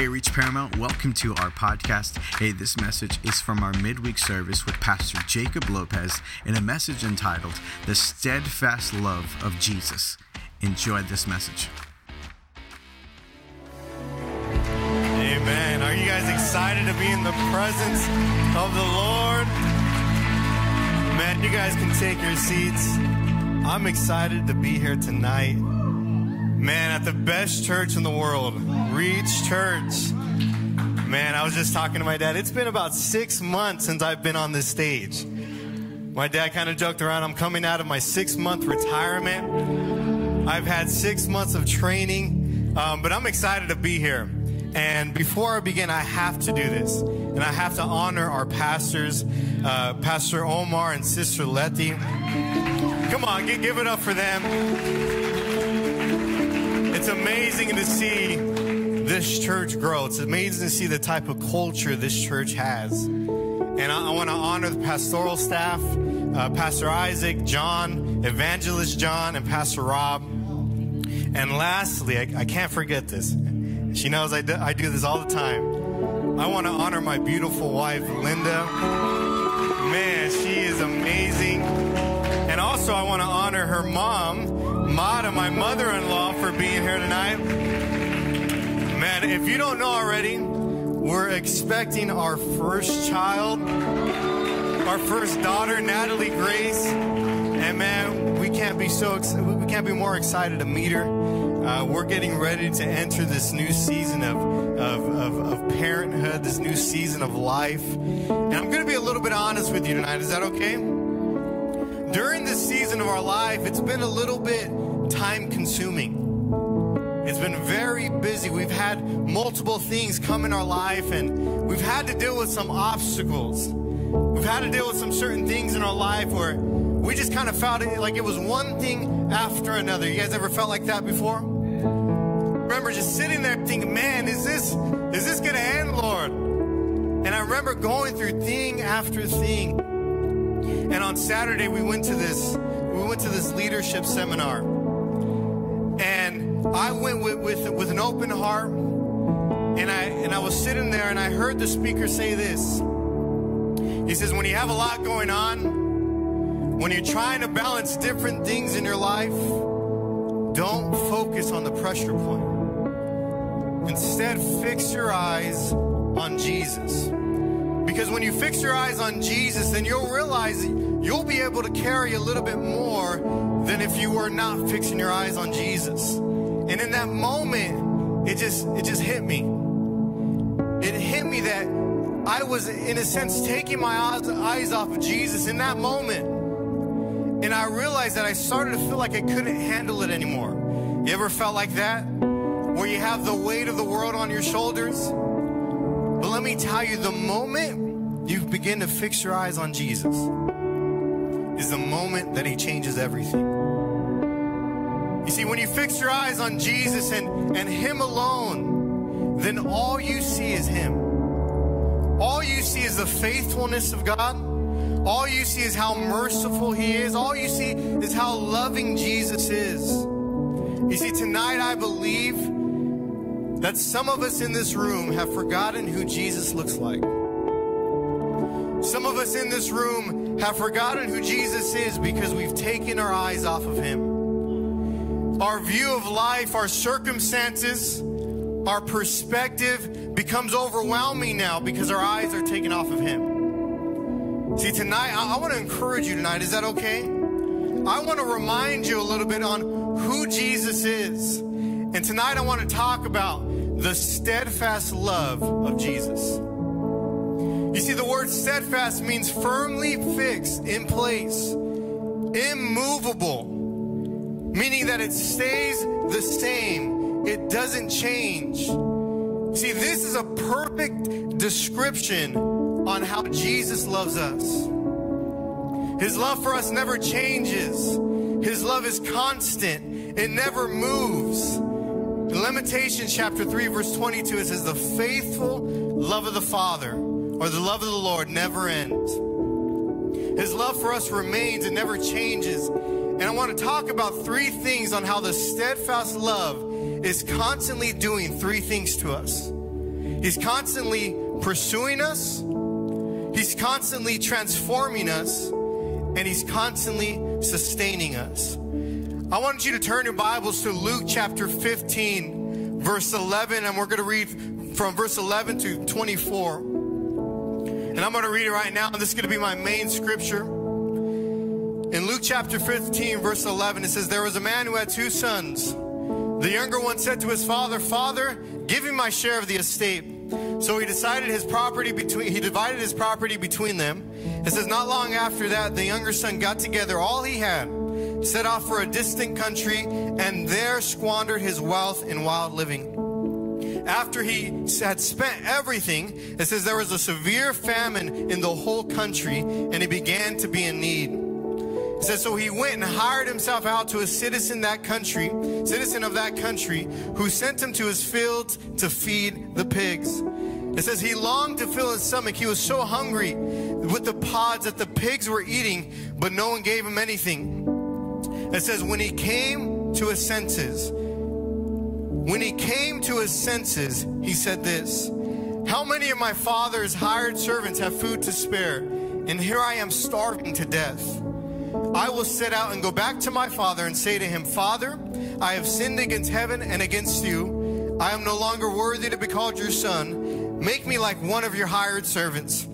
Hey, Reach Paramount, welcome to our podcast. Hey, this message is from our midweek service with Pastor Jacob Lopez in a message entitled The Steadfast Love of Jesus. Enjoy this message. Amen. Are you guys excited to be in the presence of the Lord? Man, you guys can take your seats. I'm excited to be here tonight. Man, at the best church in the world, Reach Church. Man, I was just talking to my dad. It's been about six months since I've been on this stage. My dad kind of joked around. I'm coming out of my six month retirement. I've had six months of training, um, but I'm excited to be here. And before I begin, I have to do this. And I have to honor our pastors, uh, Pastor Omar and Sister Letty. Come on, give it up for them. It's amazing to see this church grow. It's amazing to see the type of culture this church has. And I, I want to honor the pastoral staff, uh, Pastor Isaac, John, Evangelist John, and Pastor Rob. And lastly, I, I can't forget this. She knows I do, I do this all the time. I want to honor my beautiful wife, Linda. Man, she is amazing. And also, I want to honor her mom, Mata, my mother-in-law, for being here tonight. Man, if you don't know already, we're expecting our first child, our first daughter, Natalie Grace. And man, we can't be so we can't be more excited to meet her. Uh, we're getting ready to enter this new season of, of, of, of parenthood, this new season of life. And I'm going to be a little bit honest with you tonight. Is that okay? During this season of our life, it's been a little bit time consuming. It's been very busy. We've had multiple things come in our life, and we've had to deal with some obstacles. We've had to deal with some certain things in our life where we just kind of felt it like it was one thing after another. You guys ever felt like that before? Remember just sitting there thinking, man, is this is this gonna end, Lord? And I remember going through thing after thing. And on Saturday we went to this we went to this leadership seminar. And I went with, with, with an open heart. And I and I was sitting there and I heard the speaker say this. He says, when you have a lot going on, when you're trying to balance different things in your life, don't focus on the pressure point. Instead, fix your eyes on Jesus. Because when you fix your eyes on Jesus, then you'll realize you'll be able to carry a little bit more than if you were not fixing your eyes on Jesus. And in that moment, it just it just hit me. It hit me that I was in a sense taking my eyes off of Jesus in that moment. And I realized that I started to feel like I couldn't handle it anymore. You ever felt like that? Where you have the weight of the world on your shoulders? Let me tell you, the moment you begin to fix your eyes on Jesus is the moment that He changes everything. You see, when you fix your eyes on Jesus and, and Him alone, then all you see is Him. All you see is the faithfulness of God. All you see is how merciful He is. All you see is how loving Jesus is. You see, tonight I believe that some of us in this room have forgotten who Jesus looks like. Some of us in this room have forgotten who Jesus is because we've taken our eyes off of him. Our view of life, our circumstances, our perspective becomes overwhelming now because our eyes are taken off of him. See, tonight, I, I want to encourage you tonight. Is that okay? I want to remind you a little bit on who Jesus is. And tonight I want to talk about the steadfast love of Jesus. You see, the word steadfast means firmly fixed in place, immovable, meaning that it stays the same, it doesn't change. See, this is a perfect description on how Jesus loves us. His love for us never changes. His love is constant. It never moves. Lamentations chapter 3, verse 22, it says, The faithful love of the Father, or the love of the Lord, never ends. His love for us remains and never changes. And I want to talk about three things on how the steadfast love is constantly doing three things to us. He's constantly pursuing us, He's constantly transforming us, and He's constantly sustaining us. I want you to turn your Bibles to Luke chapter 15, verse 11, and we're going to read from verse 11 to 24. And I'm going to read it right now, and this is going to be my main scripture. In Luke chapter 15, verse 11, it says, There was a man who had two sons. The younger one said to his father, Father, give me my share of the estate. So he decided his property between he divided his property between them. It says not long after that the younger son got together all he had, set off for a distant country, and there squandered his wealth in wild living. After he had spent everything, it says there was a severe famine in the whole country, and he began to be in need. It says, so he went and hired himself out to a citizen that country, citizen of that country, who sent him to his fields to feed the pigs. It says he longed to fill his stomach. He was so hungry with the pods that the pigs were eating, but no one gave him anything. It says when he came to his senses, when he came to his senses, he said this, how many of my father's hired servants have food to spare? And here I am starving to death. I will set out and go back to my father and say to him, Father, I have sinned against heaven and against you. I am no longer worthy to be called your son. Make me like one of your hired servants.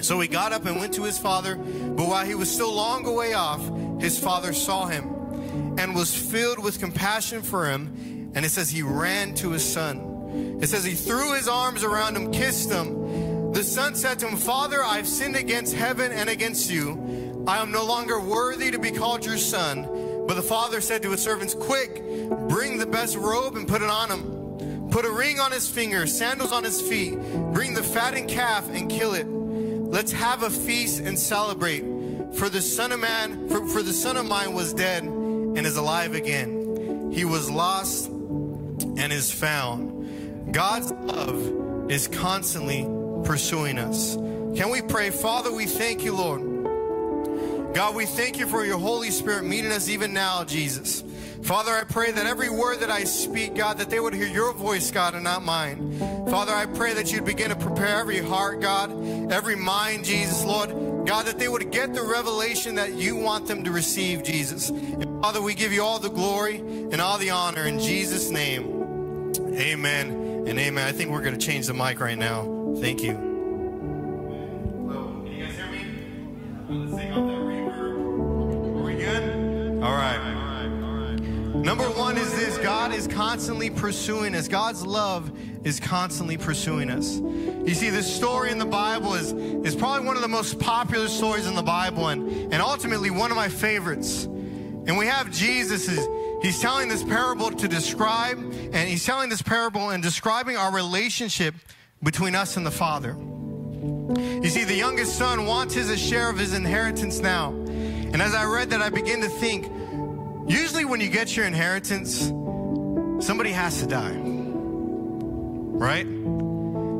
So he got up and went to his father, but while he was still long a way off, his father saw him and was filled with compassion for him. And it says he ran to his son. It says he threw his arms around him, kissed him. The son said to him, Father, I've sinned against heaven and against you. I am no longer worthy to be called your son. But the father said to his servants, Quick, bring the best robe and put it on him. Put a ring on his finger, sandals on his feet. Bring the fattened calf and kill it. Let's have a feast and celebrate. For the son of man, for, for the son of mine was dead and is alive again. He was lost and is found. God's love is constantly pursuing us. Can we pray? Father, we thank you, Lord. God, we thank you for your Holy Spirit meeting us even now, Jesus. Father, I pray that every word that I speak, God, that they would hear your voice, God, and not mine. Father, I pray that you'd begin to prepare every heart, God, every mind, Jesus, Lord. God, that they would get the revelation that you want them to receive, Jesus. And Father, we give you all the glory and all the honor in Jesus' name. Amen and amen. I think we're going to change the mic right now. Thank you. Hello, can you guys hear me? Let's sing off that reverb. Are we good? All right. Number one is this God is constantly pursuing us. God's love is constantly pursuing us. You see, this story in the Bible is, is probably one of the most popular stories in the Bible and, and ultimately one of my favorites. And we have Jesus is he's telling this parable to describe, and he's telling this parable and describing our relationship between us and the Father. You see, the youngest son wants his share of his inheritance now. And as I read that, I begin to think, Usually, when you get your inheritance, somebody has to die. Right?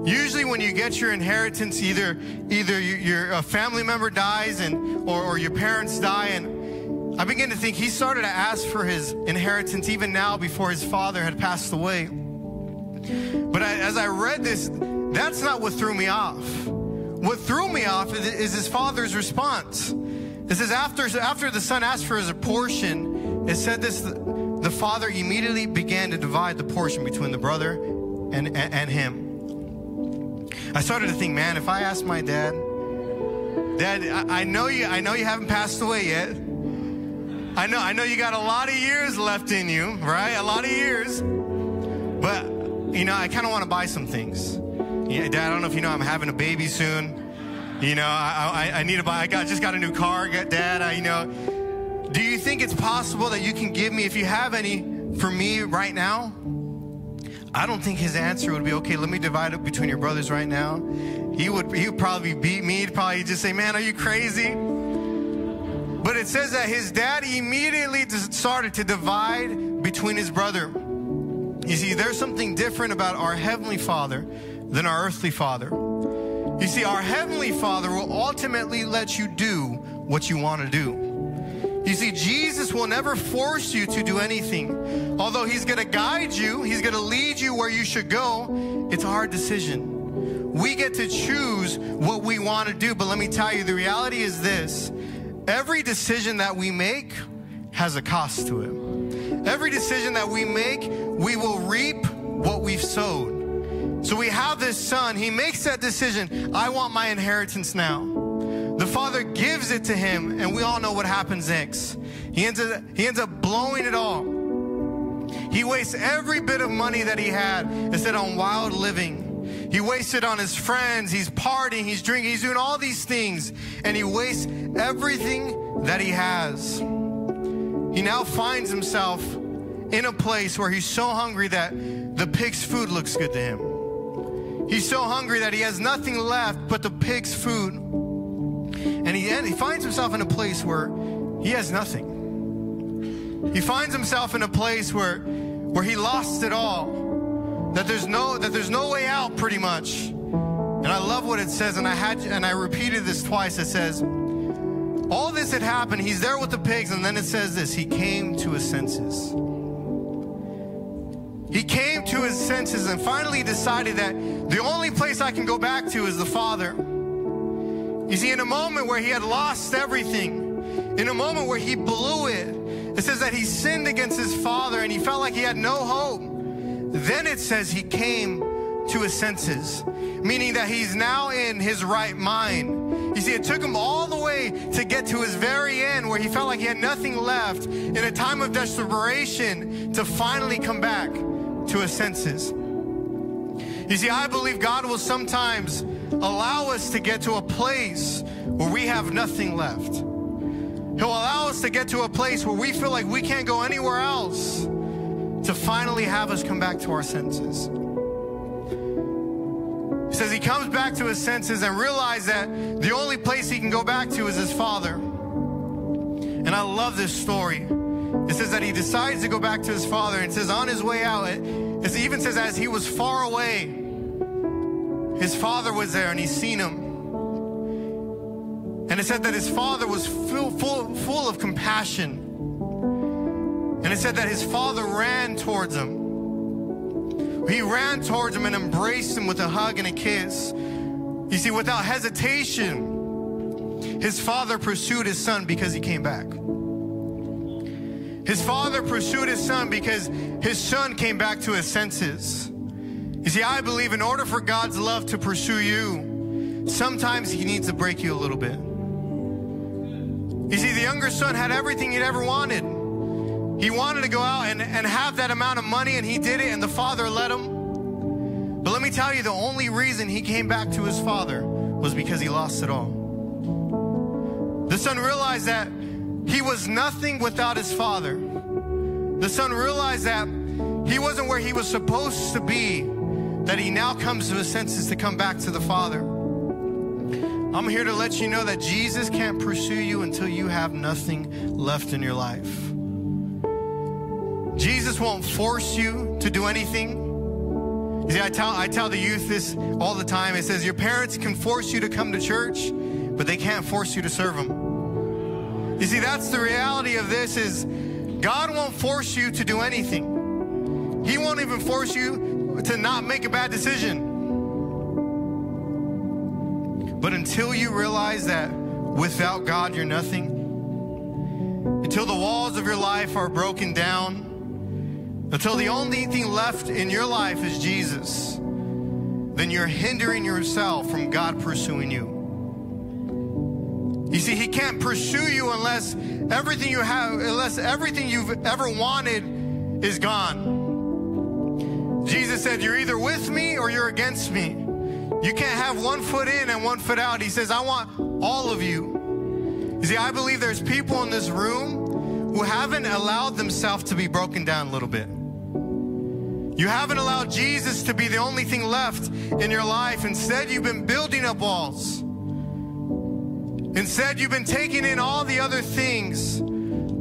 Usually, when you get your inheritance, either either your a family member dies and or, or your parents die, and I begin to think he started to ask for his inheritance even now before his father had passed away. But I, as I read this, that's not what threw me off. What threw me off is, is his father's response. It says after after the son asked for his portion, it said this the father immediately began to divide the portion between the brother and, and, and him. I started to think, man, if I ask my dad, Dad, I, I know you I know you haven't passed away yet. I know I know you got a lot of years left in you, right? A lot of years. But you know, I kind of want to buy some things. Yeah, Dad, I don't know if you know I'm having a baby soon. You know, I, I, I need to buy. I got just got a new car. Dad, I, you know, do you think it's possible that you can give me, if you have any, for me right now? I don't think his answer would be, okay, let me divide it between your brothers right now. He would, he would probably beat me. He'd probably just say, man, are you crazy? But it says that his dad immediately started to divide between his brother. You see, there's something different about our Heavenly Father than our earthly Father. You see, our Heavenly Father will ultimately let you do what you want to do. You see, Jesus will never force you to do anything. Although He's going to guide you, He's going to lead you where you should go, it's a hard decision. We get to choose what we want to do. But let me tell you, the reality is this every decision that we make has a cost to it. Every decision that we make, we will reap what we've sowed. So we have this son, he makes that decision I want my inheritance now. The father gives it to him, and we all know what happens next. He ends up, he ends up blowing it all. He wastes every bit of money that he had instead on wild living. He wasted it on his friends. He's partying. He's drinking. He's doing all these things. And he wastes everything that he has. He now finds himself in a place where he's so hungry that the pig's food looks good to him. He's so hungry that he has nothing left but the pig's food. He, he finds himself in a place where he has nothing. He finds himself in a place where, where he lost it all. That there's no, that there's no way out pretty much. And I love what it says, and I had, and I repeated this twice. It says, all this had happened. He's there with the pigs, and then it says this: He came to his senses. He came to his senses and finally decided that the only place I can go back to is the Father. You see, in a moment where he had lost everything, in a moment where he blew it, it says that he sinned against his father and he felt like he had no hope. Then it says he came to his senses, meaning that he's now in his right mind. You see, it took him all the way to get to his very end where he felt like he had nothing left in a time of desperation to finally come back to his senses. You see, I believe God will sometimes allow us to get to a place where we have nothing left. He'll allow us to get to a place where we feel like we can't go anywhere else to finally have us come back to our senses. He says he comes back to his senses and realizes that the only place he can go back to is his father. And I love this story. It says that he decides to go back to his father and says on his way out, it, it even says as he was far away, his father was there and he's seen him. And it said that his father was full, full, full of compassion. And it said that his father ran towards him. He ran towards him and embraced him with a hug and a kiss. You see, without hesitation, his father pursued his son because he came back. His father pursued his son because his son came back to his senses. You see, I believe in order for God's love to pursue you, sometimes He needs to break you a little bit. You see, the younger son had everything he'd ever wanted. He wanted to go out and, and have that amount of money, and he did it, and the father let him. But let me tell you, the only reason he came back to his father was because he lost it all. The son realized that he was nothing without his father. The son realized that he wasn't where he was supposed to be that he now comes to his senses to come back to the Father. I'm here to let you know that Jesus can't pursue you until you have nothing left in your life. Jesus won't force you to do anything. You see, I tell, I tell the youth this all the time. It says, Your parents can force you to come to church, but they can't force you to serve them. You see, that's the reality of this is God won't force you to do anything. He won't even force you to not make a bad decision. But until you realize that without God you're nothing, until the walls of your life are broken down, until the only thing left in your life is Jesus, then you're hindering yourself from God pursuing you. You see, He can't pursue you unless everything you have, unless everything you've ever wanted is gone. Jesus said, You're either with me or you're against me. You can't have one foot in and one foot out. He says, I want all of you. You see, I believe there's people in this room who haven't allowed themselves to be broken down a little bit. You haven't allowed Jesus to be the only thing left in your life. Instead, you've been building up walls. Instead, you've been taking in all the other things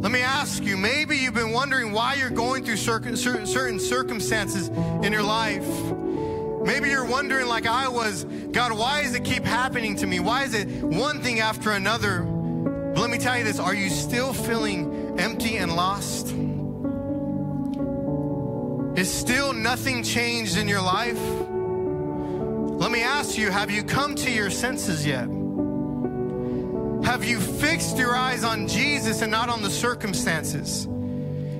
let me ask you maybe you've been wondering why you're going through certain, circumstances in your life. Maybe you're wondering, like I was, God, why does it keep happening to me? Why is it one thing after another? But let me tell you this are you still feeling empty and lost? Is still nothing changed in your life? Let me ask you have you come to your senses yet? Have you fixed your eyes on Jesus and not on the circumstances?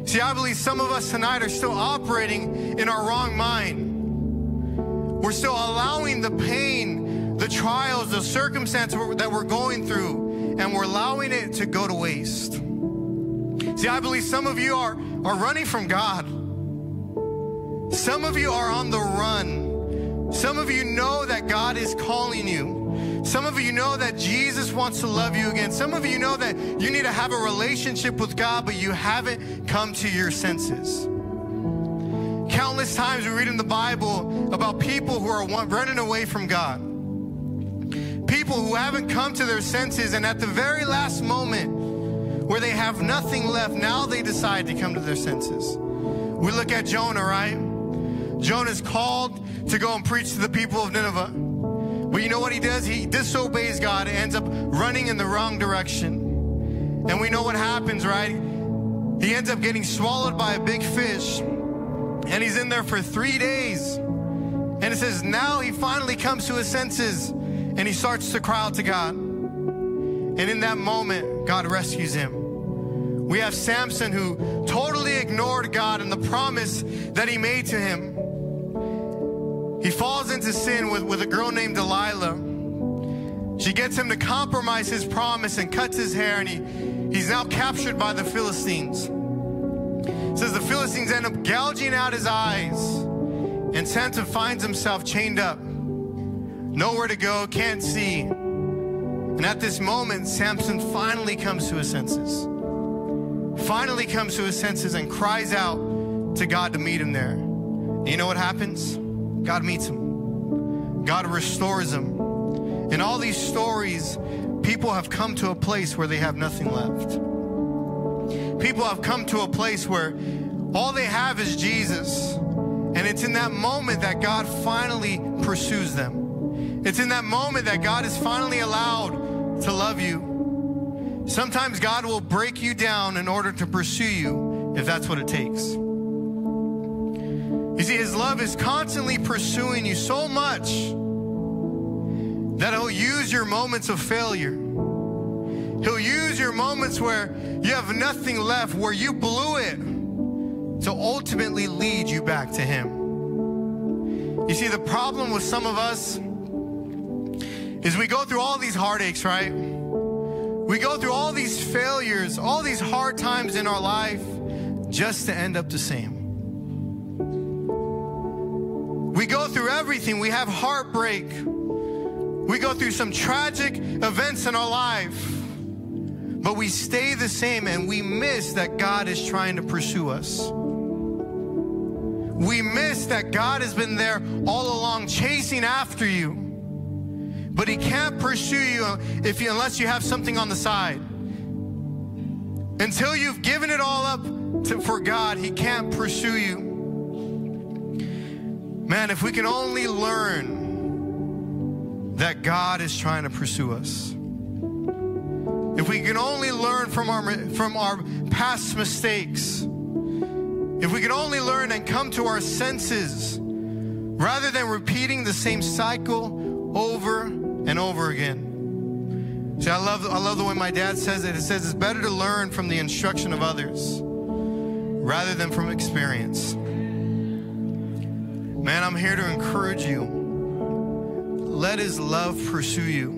See, I believe some of us tonight are still operating in our wrong mind. We're still allowing the pain, the trials, the circumstances that we're going through, and we're allowing it to go to waste. See, I believe some of you are, are running from God. Some of you are on the run. Some of you know that God is calling you. Some of you know that Jesus wants to love you again. Some of you know that you need to have a relationship with God, but you haven't come to your senses. Countless times we read in the Bible about people who are running away from God. People who haven't come to their senses, and at the very last moment where they have nothing left, now they decide to come to their senses. We look at Jonah, right? Jonah's called to go and preach to the people of Nineveh. But you know what he does? He disobeys God and ends up running in the wrong direction. And we know what happens, right? He ends up getting swallowed by a big fish. And he's in there for three days. And it says, now he finally comes to his senses and he starts to cry out to God. And in that moment, God rescues him. We have Samson who totally ignored God and the promise that he made to him. He falls into sin with, with a girl named Delilah. She gets him to compromise his promise and cuts his hair, and he, he's now captured by the Philistines says the Philistines end up gouging out his eyes, and Samson finds himself chained up, nowhere to go, can't see. And at this moment, Samson finally comes to his senses. Finally comes to his senses and cries out to God to meet him there. And you know what happens? God meets him. God restores him. In all these stories, people have come to a place where they have nothing left. People have come to a place where all they have is Jesus. And it's in that moment that God finally pursues them. It's in that moment that God is finally allowed to love you. Sometimes God will break you down in order to pursue you if that's what it takes. You see, His love is constantly pursuing you so much that He'll use your moments of failure He'll use your moments where you have nothing left, where you blew it, to ultimately lead you back to Him. You see, the problem with some of us is we go through all these heartaches, right? We go through all these failures, all these hard times in our life just to end up the same. We go through everything. We have heartbreak. We go through some tragic events in our life. But we stay the same and we miss that God is trying to pursue us. We miss that God has been there all along chasing after you. But he can't pursue you if you, unless you have something on the side. Until you've given it all up to, for God, he can't pursue you. Man, if we can only learn that God is trying to pursue us. If we can only learn from our, from our past mistakes, if we can only learn and come to our senses rather than repeating the same cycle over and over again. See, I love, I love the way my dad says it. It says it's better to learn from the instruction of others rather than from experience. Man, I'm here to encourage you. Let his love pursue you.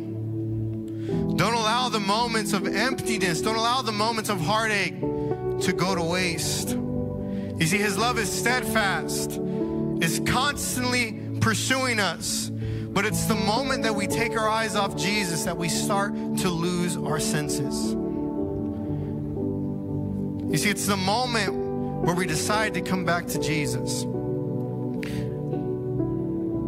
Don't allow the moments of emptiness, don't allow the moments of heartache to go to waste. You see, His love is steadfast, is constantly pursuing us. But it's the moment that we take our eyes off Jesus that we start to lose our senses. You see, it's the moment where we decide to come back to Jesus.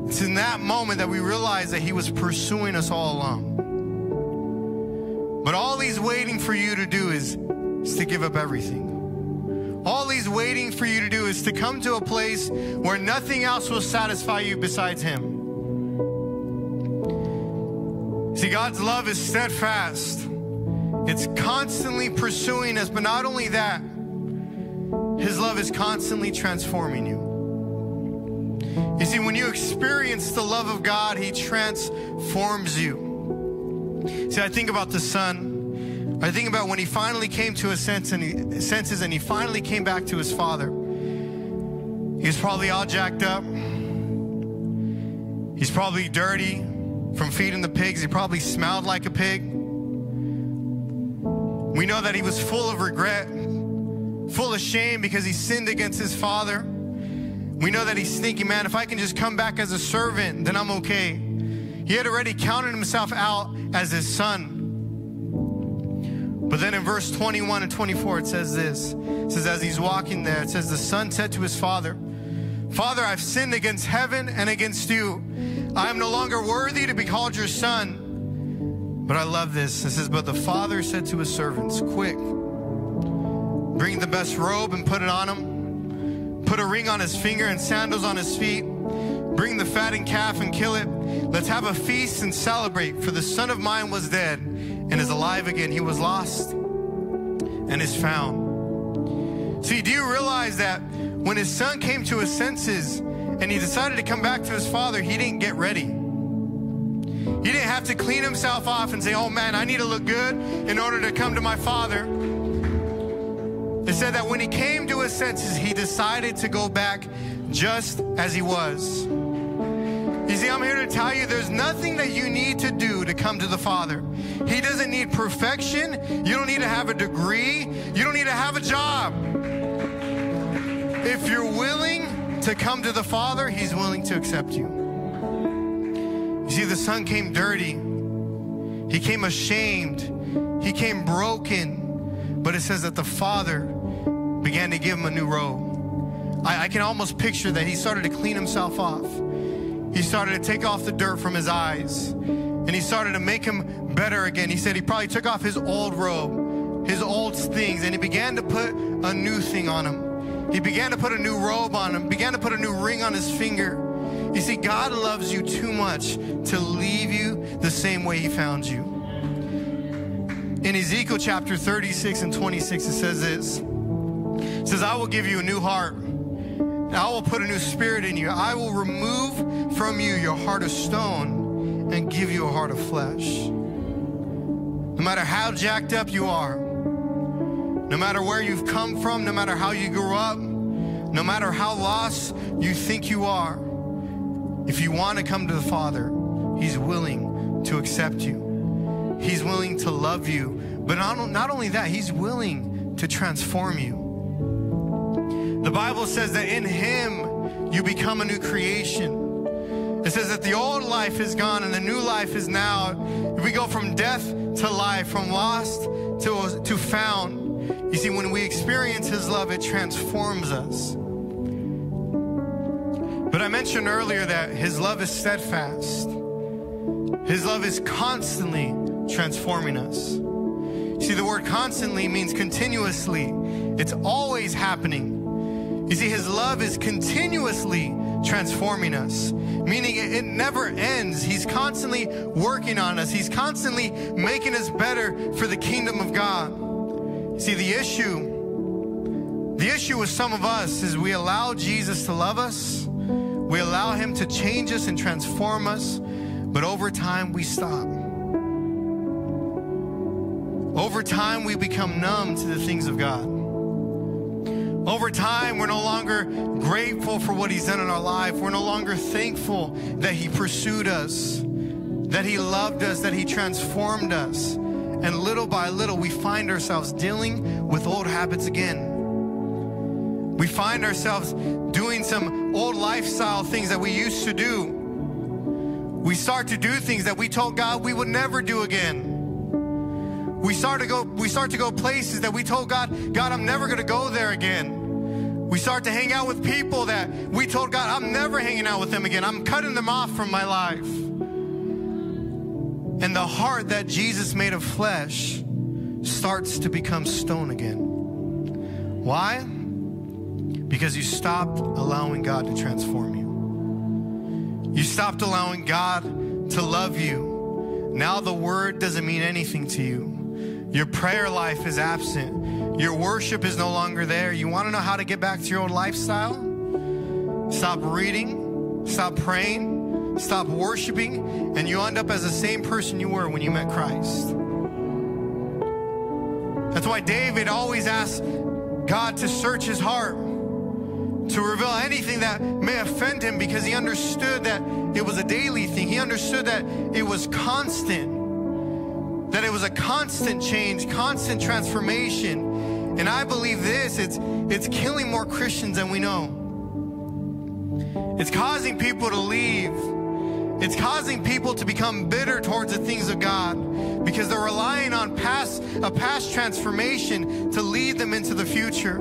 It's in that moment that we realize that He was pursuing us all along. But all he's waiting for you to do is, is to give up everything. All he's waiting for you to do is to come to a place where nothing else will satisfy you besides him. See, God's love is steadfast. It's constantly pursuing us, but not only that, His love is constantly transforming you. You see, when you experience the love of God, He transforms you. See, I think about the Son. I think about when He finally came to his sense and he, senses and He finally came back to His Father. He was probably all jacked up. He's probably dirty from feeding the pigs. He probably smelled like a pig. We know that he was full of regret, full of shame because he sinned against his father. We know that he's thinking, man, if I can just come back as a servant, then I'm okay. He had already counted himself out as his son. But then in verse 21 and 24, it says this. It says, as he's walking there, it says, the son said to his father, Father, I've sinned against heaven and against you. I am no longer worthy to be called your son. But I love this. It says, But the father said to his servants, Quick, bring the best robe and put it on him. Put a ring on his finger and sandals on his feet. Bring the fattened calf and kill it. Let's have a feast and celebrate. For the son of mine was dead and is alive again. He was lost and is found. See, do you realize that when his son came to his senses and he decided to come back to his father, he didn't get ready? He didn't have to clean himself off and say, oh man, I need to look good in order to come to my father. It said that when he came to his senses, he decided to go back just as he was. You see, I'm here to tell you there's nothing that you need to do to come to the Father. He doesn't need perfection. You don't need to have a degree. You don't need to have a job. If you're willing to come to the Father, He's willing to accept you. You see, the son came dirty, he came ashamed, he came broken. But it says that the father began to give him a new robe. I, I can almost picture that he started to clean himself off. He started to take off the dirt from his eyes and he started to make him better again. He said he probably took off his old robe, his old things, and he began to put a new thing on him. He began to put a new robe on him, began to put a new ring on his finger. You see, God loves you too much to leave you the same way He found you. In Ezekiel chapter 36 and 26, it says this Says, I will give you a new heart. And I will put a new spirit in you. I will remove from you your heart of stone and give you a heart of flesh. No matter how jacked up you are, no matter where you've come from, no matter how you grew up, no matter how lost you think you are, if you want to come to the Father, He's willing to accept you. He's willing to love you. But not, not only that, He's willing to transform you. The Bible says that in Him you become a new creation. It says that the old life is gone and the new life is now. We go from death to life, from lost to, to found. You see, when we experience His love, it transforms us. But I mentioned earlier that His love is steadfast, His love is constantly transforming us. See, the word constantly means continuously, it's always happening. You see, His love is continuously transforming us, meaning it never ends. He's constantly working on us, He's constantly making us better for the kingdom of God. See, the issue, the issue with some of us is we allow Jesus to love us we allow Him to change us and transform us, but over time we stop. Over time we become numb to the things of God. Over time, we're no longer grateful for what He's done in our life. We're no longer thankful that He pursued us, that He loved us, that He transformed us. And little by little, we find ourselves dealing with old habits again. We find ourselves doing some old lifestyle things that we used to do. We start to do things that we told God we would never do again. We start to go we start to go places that we told God, God, I'm never going to go there again. We start to hang out with people that we told God, I'm never hanging out with them again. I'm cutting them off from my life. And the heart that Jesus made of flesh starts to become stone again. Why? Because you stopped allowing God to transform you. You stopped allowing God to love you. Now the word doesn't mean anything to you. Your prayer life is absent. Your worship is no longer there. You want to know how to get back to your old lifestyle? Stop reading, stop praying, stop worshiping, and you end up as the same person you were when you met Christ. That's why David always asked God to search his heart, to reveal anything that may offend him because he understood that it was a daily thing. He understood that it was constant, that it was a constant change, constant transformation. And I believe this, it's, it's killing more Christians than we know. It's causing people to leave. It's causing people to become bitter towards the things of God because they're relying on past, a past transformation to lead them into the future.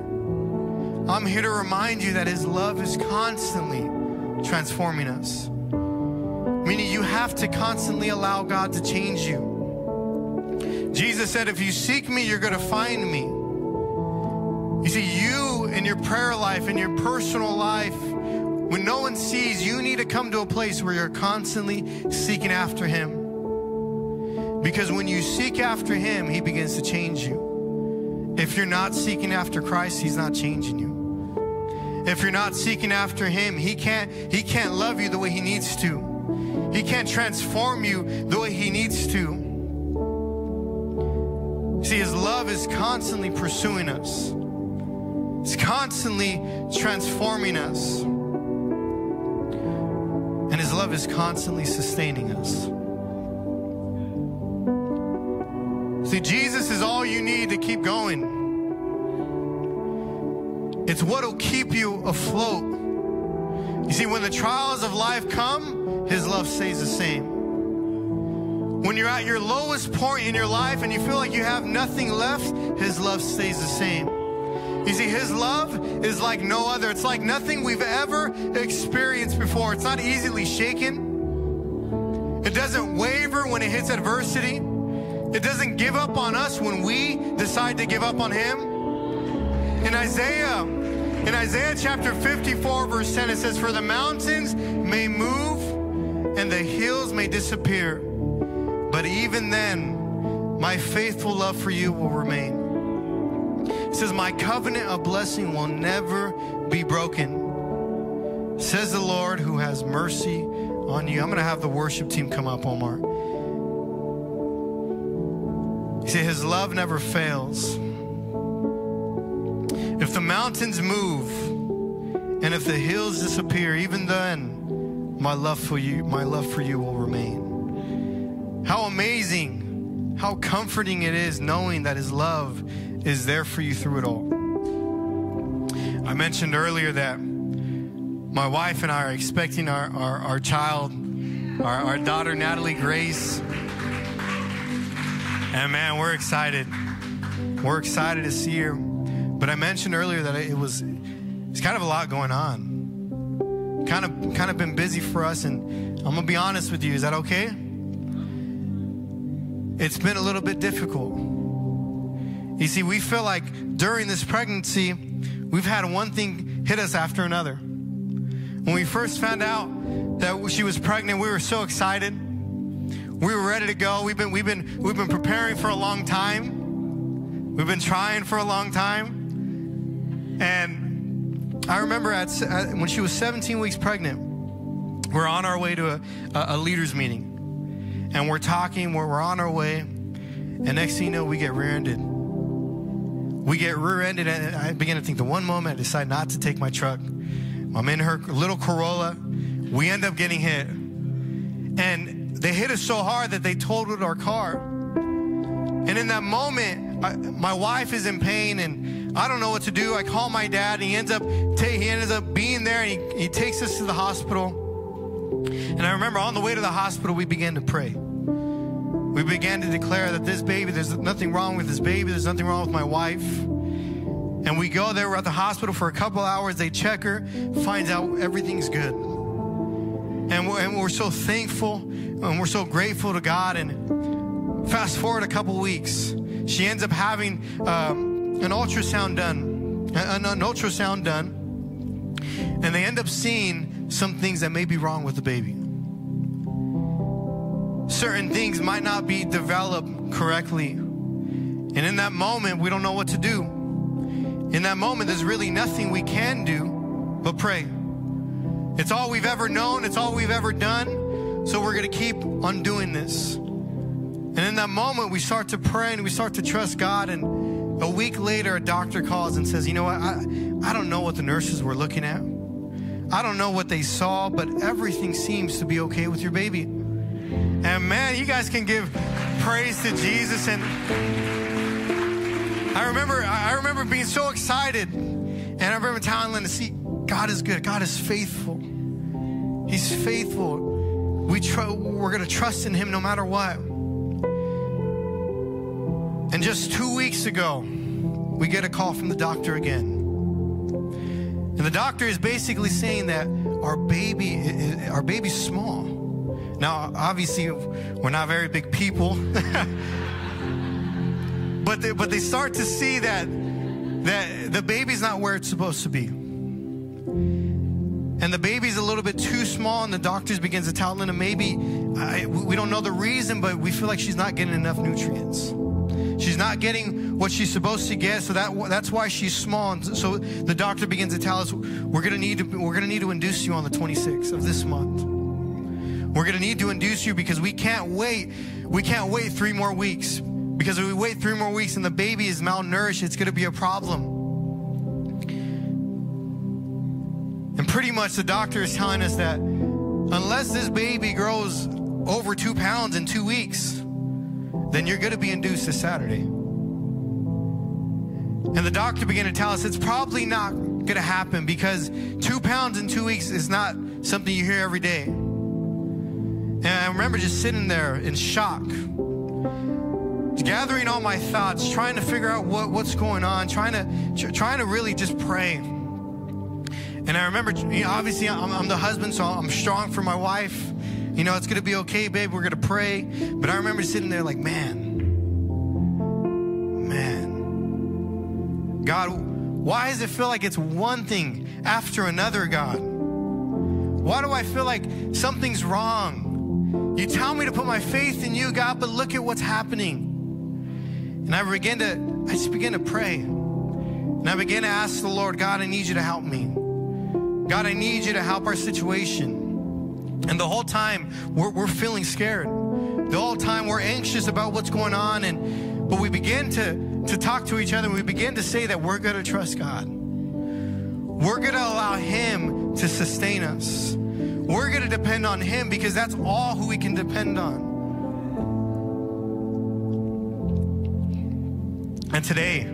I'm here to remind you that His love is constantly transforming us. Meaning you have to constantly allow God to change you. Jesus said, if you seek me, you're going to find me. You see, you in your prayer life, in your personal life, when no one sees, you need to come to a place where you're constantly seeking after Him. Because when you seek after Him, He begins to change you. If you're not seeking after Christ, He's not changing you. If you're not seeking after Him, He can't, He can't love you the way He needs to. He can't transform you the way He needs to. See, His love is constantly pursuing us. It's constantly transforming us. And His love is constantly sustaining us. See, Jesus is all you need to keep going. It's what'll keep you afloat. You see, when the trials of life come, His love stays the same. When you're at your lowest point in your life and you feel like you have nothing left, His love stays the same. You see, His love is like no other. It's like nothing we've ever experienced before. It's not easily shaken, it doesn't waver when it hits adversity, it doesn't give up on us when we decide to give up on Him. In Isaiah, in Isaiah chapter 54, verse 10, it says, For the mountains may move and the hills may disappear, but even then, my faithful love for you will remain. It says, My covenant of blessing will never be broken. Says the Lord who has mercy on you. I'm going to have the worship team come up, Omar. You see, His love never fails. If the mountains move and if the hills disappear, even then, my love for you, my love for you will remain. How amazing, how comforting it is knowing that His love is there for you through it all. I mentioned earlier that my wife and I are expecting our, our, our child, our, our daughter Natalie Grace. And man, we're excited. We're excited to see her. But I mentioned earlier that it was it's kind of a lot going on. Kind of kind of been busy for us and I'm to be honest with you. Is that okay? It's been a little bit difficult. You see, we feel like during this pregnancy, we've had one thing hit us after another. When we first found out that she was pregnant, we were so excited. We were ready to go. We've been we've been we've been preparing for a long time. We've been trying for a long time. And I remember at, when she was 17 weeks pregnant, we're on our way to a, a leaders meeting. And we're talking, we're, we're on our way. And next thing you know, we get rear-ended. We get rear-ended, and I begin to think. The one moment I decide not to take my truck. I'm in her little Corolla. We end up getting hit, and they hit us so hard that they totaled our car. And in that moment, I, my wife is in pain, and I don't know what to do. I call my dad, and he ends up he ends up being there, and he, he takes us to the hospital. And I remember on the way to the hospital, we began to pray. We began to declare that this baby, there's nothing wrong with this baby, there's nothing wrong with my wife. And we go there, we're at the hospital for a couple hours, they check her, finds out everything's good. And we're, and we're so thankful and we're so grateful to God. And fast forward a couple weeks, she ends up having um, an ultrasound done, an, an ultrasound done, and they end up seeing some things that may be wrong with the baby certain things might not be developed correctly. And in that moment, we don't know what to do. In that moment, there's really nothing we can do but pray. It's all we've ever known, it's all we've ever done. So we're going to keep on doing this. And in that moment, we start to pray and we start to trust God. And a week later, a doctor calls and says, You know what? I, I don't know what the nurses were looking at. I don't know what they saw, but everything seems to be okay with your baby. And man, you guys can give praise to Jesus. And I remember, I remember being so excited. And I remember telling Linda, see, God is good. God is faithful. He's faithful. We tr- we're going to trust in Him no matter what. And just two weeks ago, we get a call from the doctor again. And the doctor is basically saying that our baby, our baby's small. Now, obviously, we're not very big people, but they, but they start to see that that the baby's not where it's supposed to be. And the baby's a little bit too small, and the doctors begins to tell Linda maybe I, we don't know the reason, but we feel like she's not getting enough nutrients. She's not getting what she's supposed to get, so that that's why she's small. And so the doctor begins to tell us we're gonna need to we're gonna need to induce you on the 26th of this month. We're gonna need to induce you because we can't wait. We can't wait three more weeks because if we wait three more weeks and the baby is malnourished, it's gonna be a problem. And pretty much the doctor is telling us that unless this baby grows over two pounds in two weeks, then you're going to be induced this Saturday. And the doctor began to tell us it's probably not going to happen because two pounds in two weeks is not something you hear every day. And I remember just sitting there in shock, gathering all my thoughts, trying to figure out what, what's going on, trying to trying to really just pray. And I remember, you know, obviously, I'm, I'm the husband, so I'm strong for my wife. You know, it's going to be okay, babe. We're going to pray. But I remember sitting there like, man, God, why does it feel like it's one thing after another, God? Why do I feel like something's wrong? You tell me to put my faith in you, God, but look at what's happening. And I begin to, I just begin to pray. And I began to ask the Lord, God, I need you to help me. God, I need you to help our situation. And the whole time we're, we're feeling scared. The whole time we're anxious about what's going on. And but we begin to, to talk to each other and we begin to say that we're gonna trust God. We're gonna allow Him to sustain us. We're gonna depend on Him because that's all who we can depend on. And today,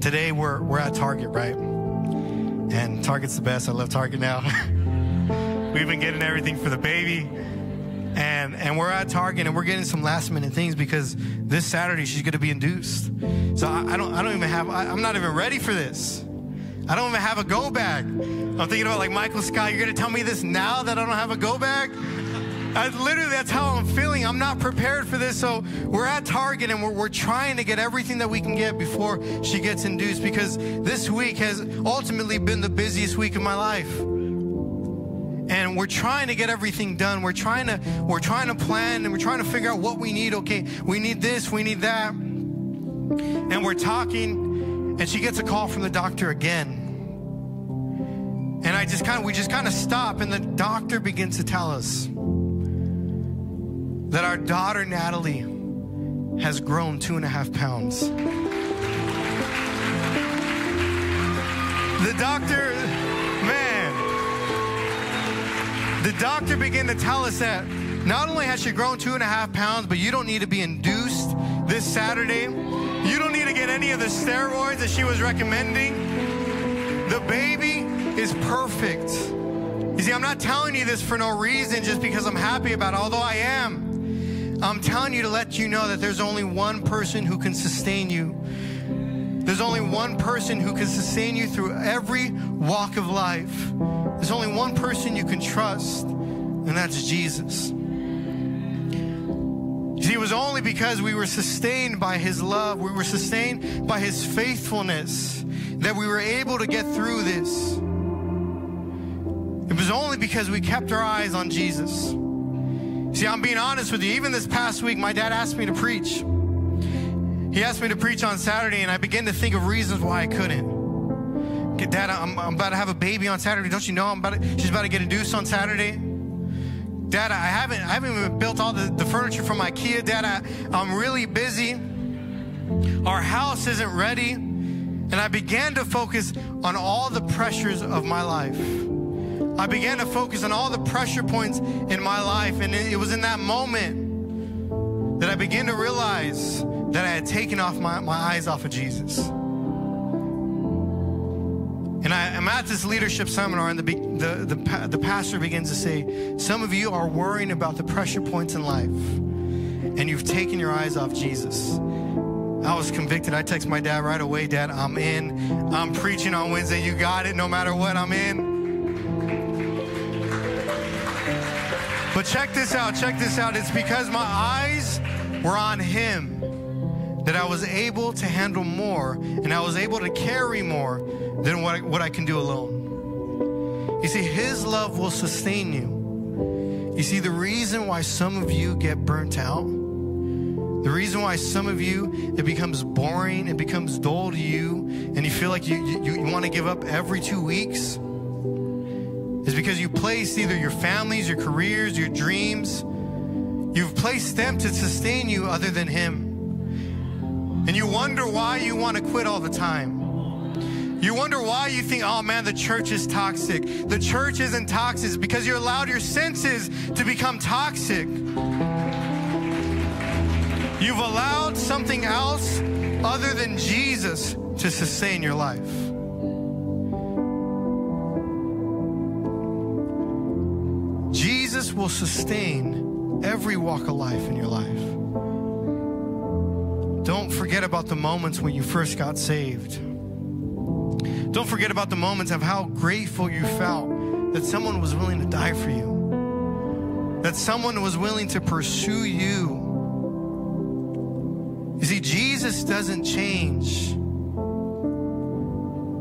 today we're we're at Target, right? And Target's the best. I love Target now. We've been getting everything for the baby. And and we're at Target and we're getting some last minute things because this Saturday she's gonna be induced. So I, I don't I don't even have I, I'm not even ready for this. I don't even have a go bag. I'm thinking about like Michael Scott, you're gonna tell me this now that I don't have a go bag? I, literally, that's how I'm feeling. I'm not prepared for this. So we're at Target and we're, we're trying to get everything that we can get before she gets induced because this week has ultimately been the busiest week of my life. And we're trying to get everything done. We're trying to we're trying to plan and we're trying to figure out what we need. Okay, we need this, we need that. And we're talking, and she gets a call from the doctor again. And I just kind of we just kind of stop, and the doctor begins to tell us that our daughter Natalie has grown two and a half pounds. The doctor, the doctor began to tell us that not only has she grown two and a half pounds, but you don't need to be induced this Saturday. You don't need to get any of the steroids that she was recommending. The baby is perfect. You see, I'm not telling you this for no reason, just because I'm happy about it, although I am. I'm telling you to let you know that there's only one person who can sustain you. There's only one person who can sustain you through every walk of life. There's only one person you can trust, and that's Jesus. See, it was only because we were sustained by His love, we were sustained by His faithfulness, that we were able to get through this. It was only because we kept our eyes on Jesus. See, I'm being honest with you. Even this past week, my dad asked me to preach. he asked me to preach on Saturday, and I began to think of reasons why I couldn't. Dad, I'm, I'm about to have a baby on Saturday. Don't you know I'm about to, she's about to get induced on Saturday? Dad, I haven't, I haven't even built all the, the furniture from IKEA. Dad, I, I'm really busy. Our house isn't ready. And I began to focus on all the pressures of my life. I began to focus on all the pressure points in my life. And it was in that moment that I began to realize that I had taken off my, my eyes off of Jesus. And I, am at this leadership seminar, and the, the, the, the pastor begins to say, Some of you are worrying about the pressure points in life, and you've taken your eyes off Jesus. I was convicted. I text my dad right away, Dad, I'm in. I'm preaching on Wednesday. You got it. No matter what, I'm in. But check this out. Check this out. It's because my eyes were on Him that I was able to handle more and I was able to carry more than what I, what I can do alone. You see, His love will sustain you. You see, the reason why some of you get burnt out, the reason why some of you, it becomes boring, it becomes dull to you, and you feel like you, you, you want to give up every two weeks, is because you place either your families, your careers, your dreams, you've placed them to sustain you other than Him. And you wonder why you want to quit all the time. You wonder why you think, oh man, the church is toxic. The church isn't toxic because you allowed your senses to become toxic. You've allowed something else other than Jesus to sustain your life. Jesus will sustain every walk of life in your life. Don't forget about the moments when you first got saved. Don't forget about the moments of how grateful you felt that someone was willing to die for you, that someone was willing to pursue you. You see, Jesus doesn't change.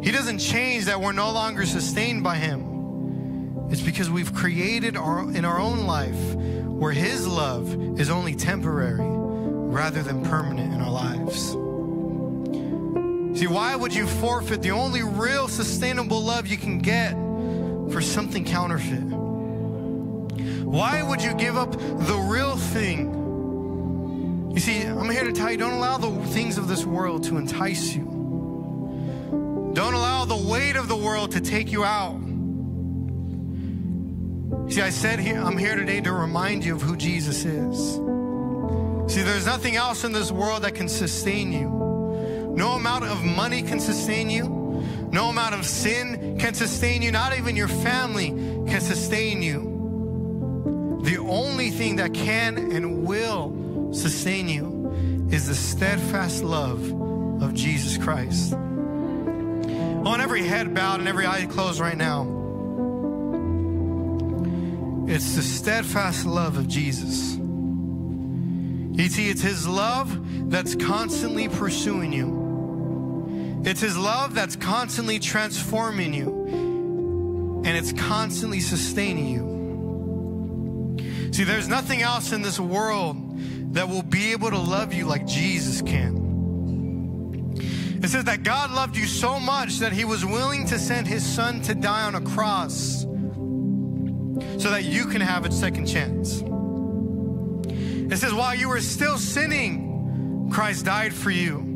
He doesn't change that we're no longer sustained by Him. It's because we've created our, in our own life where His love is only temporary rather than permanent in our lives. See, why would you forfeit the only real sustainable love you can get for something counterfeit? Why would you give up the real thing? You see, I'm here to tell you don't allow the things of this world to entice you. Don't allow the weight of the world to take you out. See, I said here, I'm here today to remind you of who Jesus is. See, there's nothing else in this world that can sustain you. No amount of money can sustain you. No amount of sin can sustain you. Not even your family can sustain you. The only thing that can and will sustain you is the steadfast love of Jesus Christ. On every head bowed and every eye closed right now, it's the steadfast love of Jesus. You see, it's His love that's constantly pursuing you. It's His love that's constantly transforming you and it's constantly sustaining you. See, there's nothing else in this world that will be able to love you like Jesus can. It says that God loved you so much that He was willing to send His Son to die on a cross so that you can have a second chance. It says, while you were still sinning, Christ died for you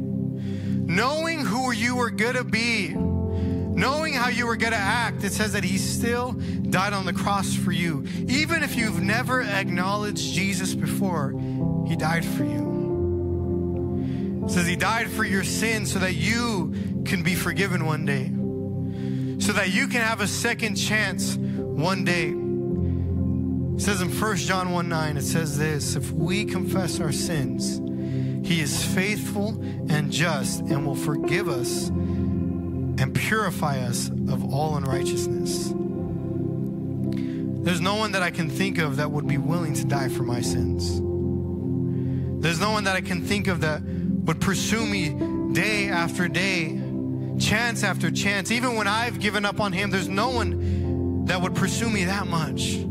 knowing who you were going to be, knowing how you were going to act, it says that he still died on the cross for you. Even if you've never acknowledged Jesus before, he died for you. It says he died for your sins so that you can be forgiven one day, so that you can have a second chance one day. It says in 1 John 1 9, it says this if we confess our sins, he is faithful and just and will forgive us and purify us of all unrighteousness. There's no one that I can think of that would be willing to die for my sins. There's no one that I can think of that would pursue me day after day, chance after chance. Even when I've given up on him, there's no one that would pursue me that much.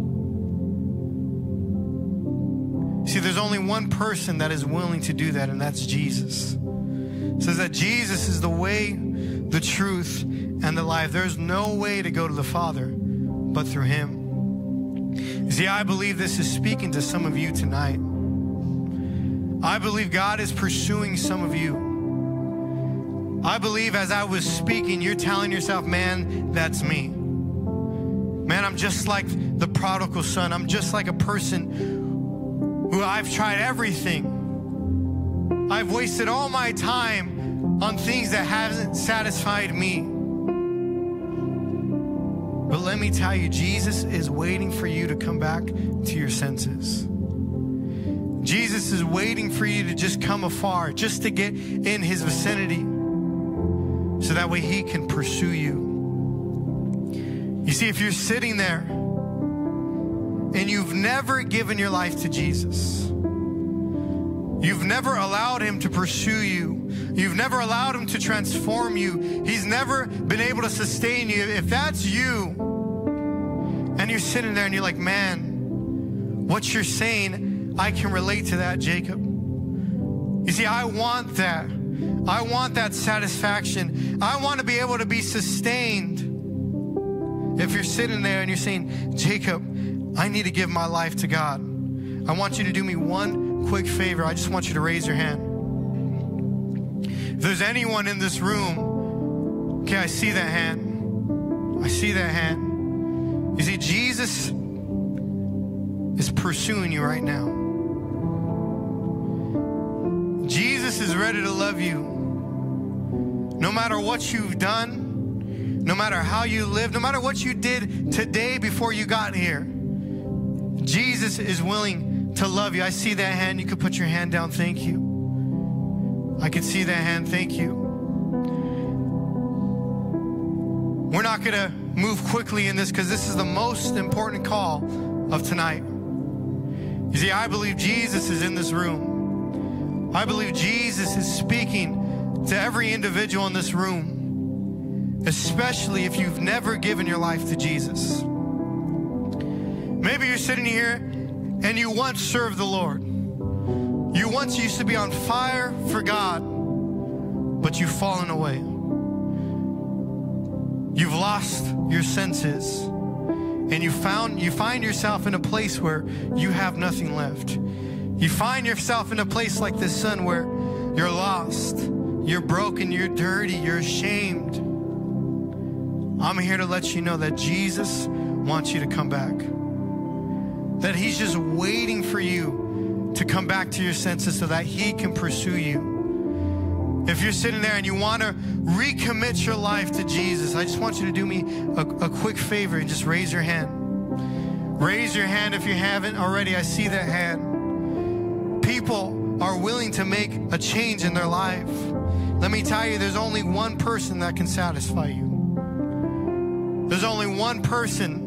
See, there's only one person that is willing to do that, and that's Jesus. says that Jesus is the way, the truth, and the life. There's no way to go to the Father but through Him. See, I believe this is speaking to some of you tonight. I believe God is pursuing some of you. I believe as I was speaking, you're telling yourself, man, that's me. Man, I'm just like the prodigal son. I'm just like a person who I've tried everything. I've wasted all my time on things that haven't satisfied me. But let me tell you, Jesus is waiting for you to come back to your senses. Jesus is waiting for you to just come afar, just to get in his vicinity, so that way he can pursue you. You see, if you're sitting there and you've never given your life to Jesus, You've never allowed him to pursue you. You've never allowed him to transform you. He's never been able to sustain you. If that's you, and you're sitting there and you're like, man, what you're saying, I can relate to that, Jacob. You see, I want that. I want that satisfaction. I want to be able to be sustained. If you're sitting there and you're saying, Jacob, I need to give my life to God, I want you to do me one quick favor. I just want you to raise your hand. If there's anyone in this room, okay, I see that hand. I see that hand. You see, Jesus is pursuing you right now. Jesus is ready to love you. No matter what you've done, no matter how you live, no matter what you did today before you got here, Jesus is willing to love you. I see that hand. You could put your hand down. Thank you. I can see that hand. Thank you. We're not going to move quickly in this because this is the most important call of tonight. You see, I believe Jesus is in this room. I believe Jesus is speaking to every individual in this room, especially if you've never given your life to Jesus. Maybe you're sitting here and you once served the Lord. You once used to be on fire for God, but you've fallen away. You've lost your senses and you found you find yourself in a place where you have nothing left. You find yourself in a place like this son where you're lost, you're broken, you're dirty, you're ashamed. I'm here to let you know that Jesus wants you to come back. That he's just waiting for you to come back to your senses so that he can pursue you. If you're sitting there and you want to recommit your life to Jesus, I just want you to do me a, a, quick favor and just raise your hand. Raise your hand if you haven't already. I see that hand. People are willing to make a change in their life. Let me tell you, there's only one person that can satisfy you. There's only one person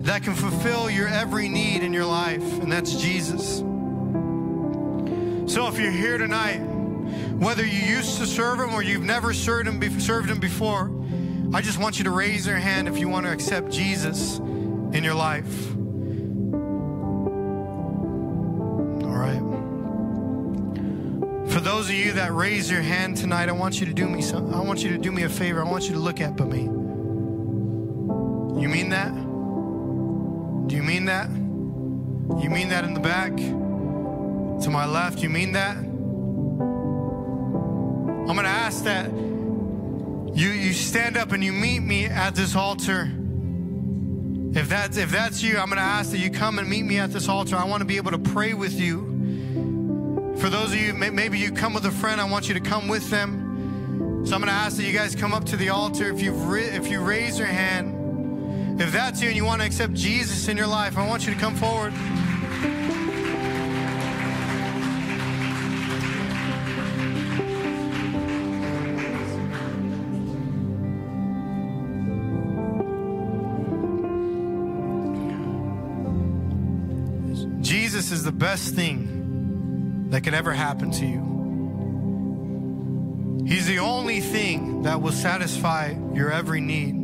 that can fulfill your every need in your life, and that's Jesus. So if you're here tonight, whether you used to serve him or you've never served him, served him before, I just want you to raise your hand if you want to accept Jesus in your life. All right. For those of you that raise your hand tonight, I want you to do me some, I want you to do me a favor. I want you to look at me. You mean that? Mean that? You mean that in the back? To my left, you mean that? I'm going to ask that you, you stand up and you meet me at this altar. If that's, if that's you, I'm going to ask that you come and meet me at this altar. I want to be able to pray with you. For those of you, maybe you come with a friend, I want you to come with them. So I'm going to ask that you guys come up to the altar. If, you've if you raise your hand, if that's you and you want to accept Jesus in your life, I want you to come forward. Jesus is the best thing that could ever happen to you. He's the only thing that will satisfy your every need.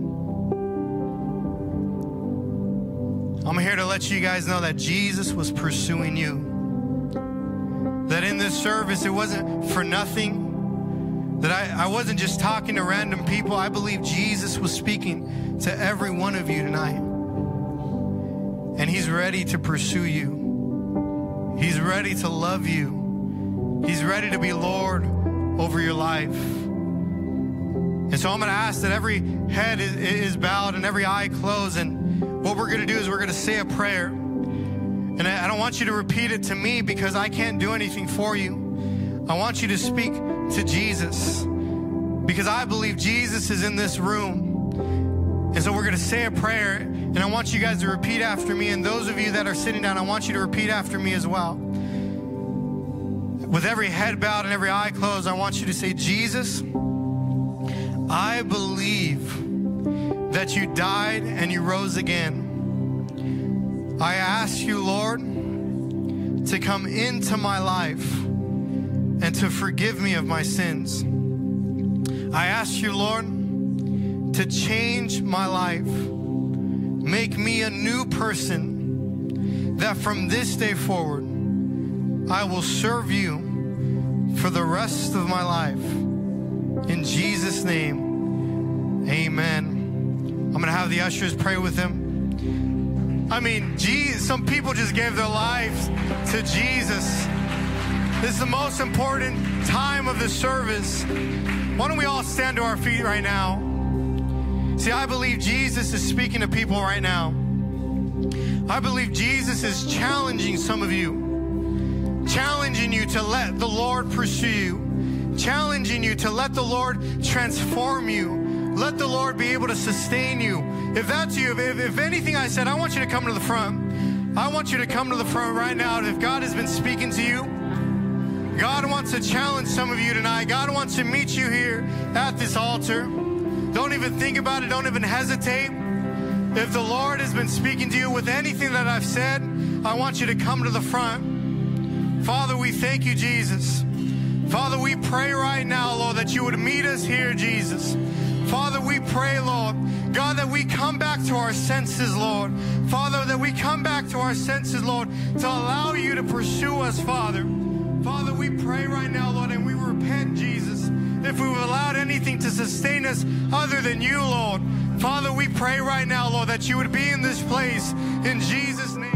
Here to let you guys know that Jesus was pursuing you. That in this service, it wasn't for nothing. that I, I wasn't just talking to random people. I believe Jesus was speaking to every one of you tonight. And He's ready to pursue you, He's ready to love you, He's ready to be Lord over your life. And so I'm going to ask that every head is, is bowed and every eye closed. And we're going to do is we're going to say a prayer. And I, I don't want you to repeat it to me because I can't do anything for you. I want you to speak to Jesus because I believe Jesus is in this room. And so we're going to say a prayer, and I want you guys to repeat after me. And those of you that are sitting down, I want you to repeat after me as well. With every head bowed and every eye closed, I want you to say, Jesus, I believe that you died and you rose again. I ask you, Lord, to come into my life and to forgive me of my sins. I ask you, Lord, to change my life. Make me a new person that from this day forward, I will serve you for the rest of my life. In Jesus' name, amen. I'm going to have the ushers pray with him. I mean, geez, some people just gave their lives to Jesus. This is the most important time of the service. Why don't we all stand to our feet right now? See, I believe Jesus is speaking to people right now. I believe Jesus is challenging some of you, challenging you to let the Lord pursue you, challenging you to let the Lord transform you, let the Lord be able to sustain you. If that's you, if, if anything I said, I want you to come to the front. I want you to come to the front right now. If God has been speaking to you, God wants to challenge some of you tonight. God wants to meet you here at this altar. Don't even think about it. Don't even hesitate. If the Lord has been speaking to you with anything that I've said, I want you to come to the front. Father, we thank you, Jesus. Father, we pray right now, Lord, that you would meet us here, Jesus. Father, we pray, Lord, God, that we come back to our senses, Lord. Father, that we come back to our senses, Lord, to allow you to pursue us, Father. Father, we pray right now, Lord, and we repent, Jesus, if we've allowed anything to sustain us other than you, Lord. Father, we pray right now, Lord, that you would be in this place in Jesus' name.